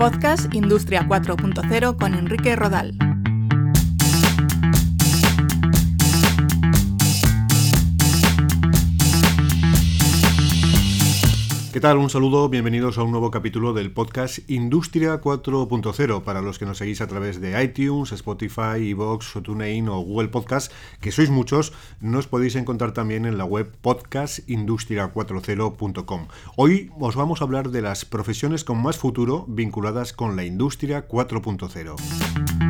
Podcast Industria 4.0 con Enrique Rodal. ¿Qué tal? Un saludo, bienvenidos a un nuevo capítulo del podcast Industria 4.0. Para los que nos seguís a través de iTunes, Spotify, Evox, TuneIn o Google Podcast, que sois muchos, nos podéis encontrar también en la web podcastindustria40.com. Hoy os vamos a hablar de las profesiones con más futuro vinculadas con la Industria 4.0.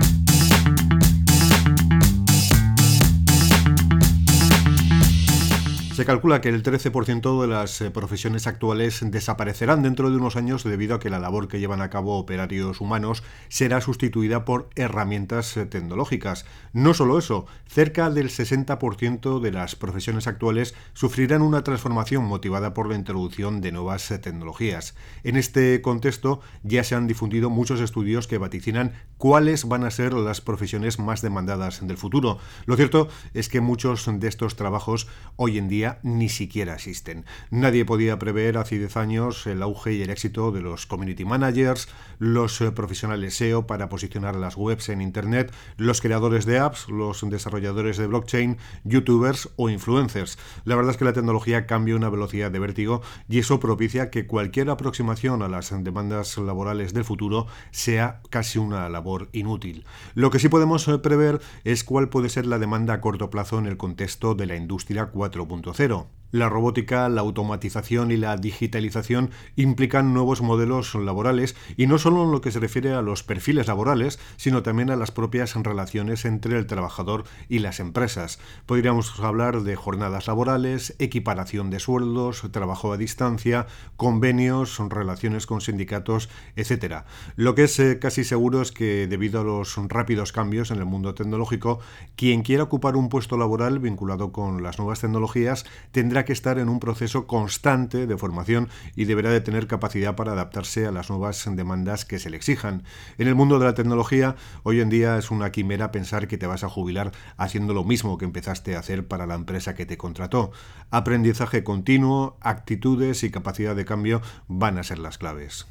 Se calcula que el 13% de las eh, profesiones actuales desaparecerán dentro de unos años debido a que la labor que llevan a cabo operarios humanos será sustituida por herramientas eh, tecnológicas. No solo eso, cerca del 60% de las profesiones actuales sufrirán una transformación motivada por la introducción de nuevas eh, tecnologías. En este contexto ya se han difundido muchos estudios que vaticinan cuáles van a ser las profesiones más demandadas del futuro. Lo cierto es que muchos de estos trabajos hoy en día ni siquiera existen. Nadie podía prever hace 10 años el auge y el éxito de los community managers, los eh, profesionales SEO para posicionar las webs en Internet, los creadores de apps, los desarrolladores de blockchain, youtubers o influencers. La verdad es que la tecnología cambia una velocidad de vértigo y eso propicia que cualquier aproximación a las demandas laborales del futuro sea casi una labor inútil. Lo que sí podemos eh, prever es cuál puede ser la demanda a corto plazo en el contexto de la industria 4.0 cero la robótica, la automatización y la digitalización implican nuevos modelos laborales y no solo en lo que se refiere a los perfiles laborales, sino también a las propias relaciones entre el trabajador y las empresas. Podríamos hablar de jornadas laborales, equiparación de sueldos, trabajo a distancia, convenios, relaciones con sindicatos, etc. Lo que es eh, casi seguro es que debido a los rápidos cambios en el mundo tecnológico, quien quiera ocupar un puesto laboral vinculado con las nuevas tecnologías tendrá que estar en un proceso constante de formación y deberá de tener capacidad para adaptarse a las nuevas demandas que se le exijan. En el mundo de la tecnología, hoy en día es una quimera pensar que te vas a jubilar haciendo lo mismo que empezaste a hacer para la empresa que te contrató. Aprendizaje continuo, actitudes y capacidad de cambio van a ser las claves.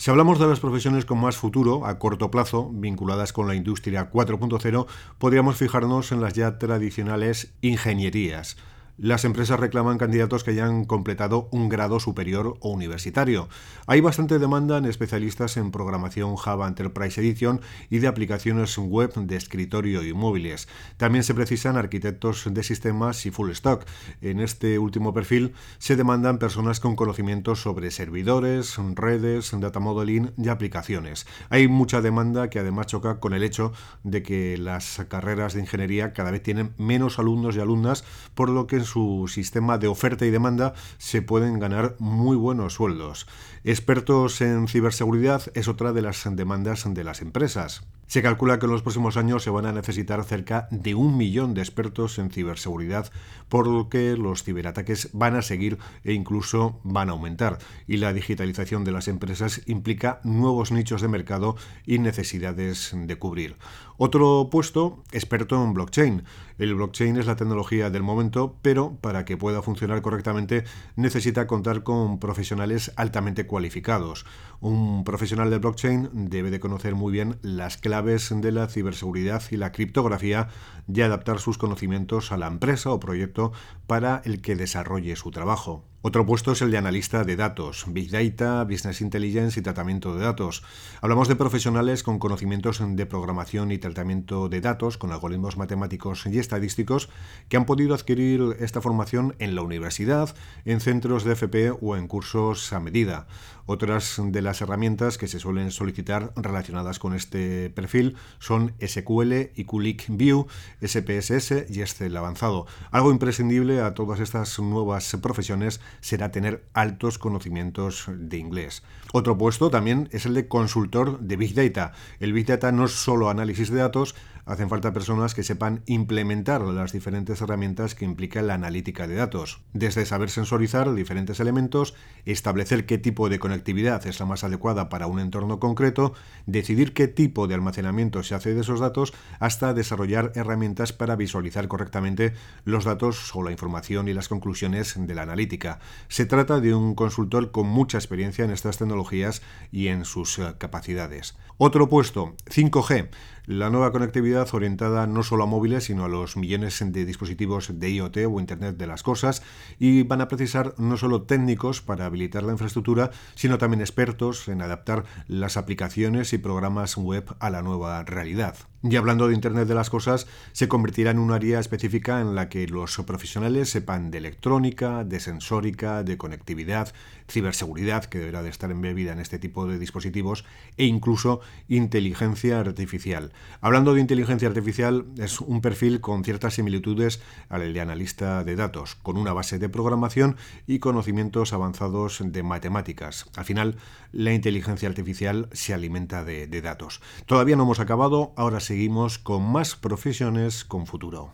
Si hablamos de las profesiones con más futuro, a corto plazo, vinculadas con la industria 4.0, podríamos fijarnos en las ya tradicionales ingenierías. Las empresas reclaman candidatos que hayan completado un grado superior o universitario. Hay bastante demanda en especialistas en programación Java Enterprise Edition y de aplicaciones web de escritorio y móviles. También se precisan arquitectos de sistemas y full stack. En este último perfil se demandan personas con conocimientos sobre servidores, redes, data modeling y aplicaciones. Hay mucha demanda que además choca con el hecho de que las carreras de ingeniería cada vez tienen menos alumnos y alumnas, por lo que en su sistema de oferta y demanda se pueden ganar muy buenos sueldos. Expertos en ciberseguridad es otra de las demandas de las empresas. Se calcula que en los próximos años se van a necesitar cerca de un millón de expertos en ciberseguridad, por lo que los ciberataques van a seguir e incluso van a aumentar. Y la digitalización de las empresas implica nuevos nichos de mercado y necesidades de cubrir. Otro puesto, experto en blockchain. El blockchain es la tecnología del momento, pero para que pueda funcionar correctamente necesita contar con profesionales altamente cualificados. Un profesional de blockchain debe de conocer muy bien las claves de la ciberseguridad y la criptografía y adaptar sus conocimientos a la empresa o proyecto para el que desarrolle su trabajo. Otro puesto es el de analista de datos, Big Data, Business Intelligence y tratamiento de datos. Hablamos de profesionales con conocimientos de programación y tratamiento de datos con algoritmos matemáticos y estadísticos que han podido adquirir esta formación en la universidad, en centros de FP o en cursos a medida. Otras de las herramientas que se suelen solicitar relacionadas con este perfil son SQL y QLIC View, SPSS y Excel avanzado. Algo imprescindible a todas estas nuevas profesiones será tener altos conocimientos de inglés. Otro puesto también es el de consultor de Big Data. El Big Data no es solo análisis de datos, hacen falta personas que sepan implementar las diferentes herramientas que implica la analítica de datos, desde saber sensorizar diferentes elementos, establecer qué tipo de conectividad es la más adecuada para un entorno concreto, decidir qué tipo de almacenamiento se hace de esos datos, hasta desarrollar herramientas para visualizar correctamente los datos o la información y las conclusiones de la analítica. Se trata de un consultor con mucha experiencia en estas tecnologías y en sus eh, capacidades. Otro puesto, 5G. La nueva conectividad orientada no solo a móviles, sino a los millones de dispositivos de IoT o Internet de las Cosas, y van a precisar no solo técnicos para habilitar la infraestructura, sino también expertos en adaptar las aplicaciones y programas web a la nueva realidad. Y hablando de Internet de las Cosas, se convertirá en un área específica en la que los profesionales sepan de electrónica, de sensórica, de conectividad, ciberseguridad, que deberá de estar embebida en este tipo de dispositivos, e incluso inteligencia artificial. Hablando de inteligencia artificial, es un perfil con ciertas similitudes al de analista de datos, con una base de programación y conocimientos avanzados de matemáticas. Al final, la inteligencia artificial se alimenta de, datos. Todavía no hemos acabado, ahora sí seguimos con más profesiones con futuro.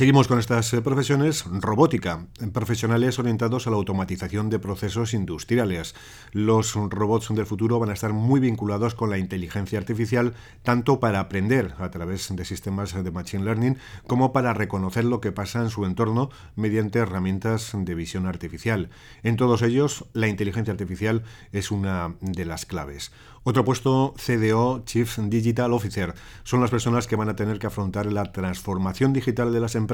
Seguimos con estas eh, profesiones. Robótica. Profesionales orientados a la automatización de procesos industriales. Los robots del futuro van a estar muy vinculados con la inteligencia artificial, tanto para aprender a través de sistemas de Machine Learning, como para reconocer lo que pasa en su entorno mediante herramientas de visión artificial. En todos ellos, la inteligencia artificial es una de las claves. Otro puesto, CDO, Chief Digital Officer. Son las personas que van a tener que afrontar la transformación digital de las empresas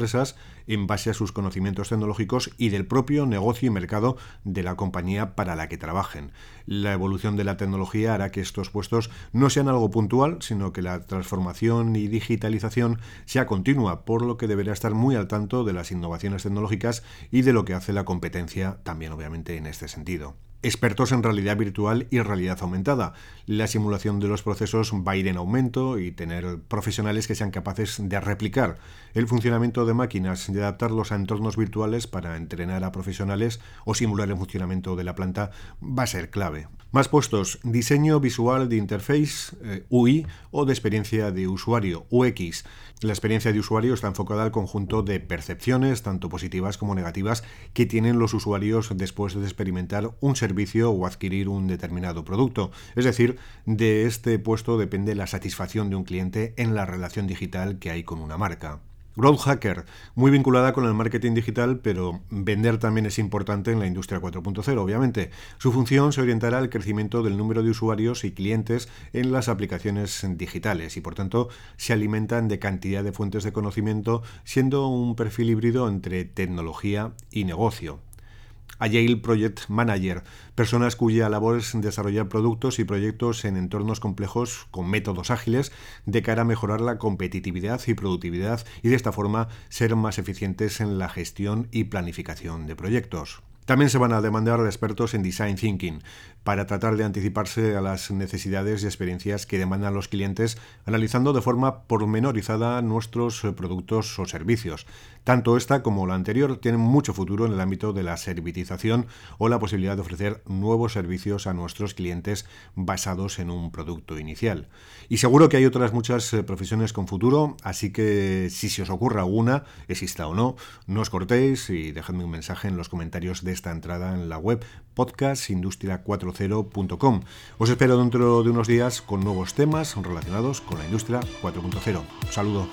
en base a sus conocimientos tecnológicos y del propio negocio y mercado de la compañía para la que trabajen. La evolución de la tecnología hará que estos puestos no sean algo puntual, sino que la transformación y digitalización sea continua, por lo que deberá estar muy al tanto de las innovaciones tecnológicas y de lo que hace la competencia también obviamente en este sentido expertos en realidad virtual y realidad aumentada. La simulación de los procesos va a ir en aumento y tener profesionales que sean capaces de replicar el funcionamiento de máquinas y adaptarlos a entornos virtuales para entrenar a profesionales o simular el funcionamiento de la planta va a ser clave. Más puestos, diseño visual de interface, eh, UI o de experiencia de usuario, UX. La experiencia de usuario está enfocada al conjunto de percepciones, tanto positivas como negativas, que tienen los usuarios después de experimentar un servicio o adquirir un determinado producto. Es decir, de este puesto depende la satisfacción de un cliente en la relación digital que hay con una marca. Growth Hacker, muy vinculada con el marketing digital, pero vender también es importante en la industria 4.0, obviamente. Su función se orientará al crecimiento del número de usuarios y clientes en las aplicaciones digitales y, por tanto, se alimentan de cantidad de fuentes de conocimiento, siendo un perfil híbrido entre tecnología y negocio. Agile Project Manager, personas cuya labor es desarrollar productos y proyectos en entornos complejos con métodos ágiles de cara a mejorar la competitividad y productividad y de esta forma ser más eficientes en la gestión y planificación de proyectos. También se van a demandar expertos en design thinking para tratar de anticiparse a las necesidades y experiencias que demandan los clientes, analizando de forma pormenorizada nuestros productos o servicios. Tanto esta como la anterior tienen mucho futuro en el ámbito de la servitización o la posibilidad de ofrecer nuevos servicios a nuestros clientes basados en un producto inicial. Y seguro que hay otras muchas eh, profesiones con futuro, así que si se os ocurra alguna, exista o no, no os cortéis y dejadme un mensaje en los comentarios de esta entrada en la web podcastindustria40.com. Os espero dentro de unos días con nuevos temas relacionados con la industria 4.0. Un saludo.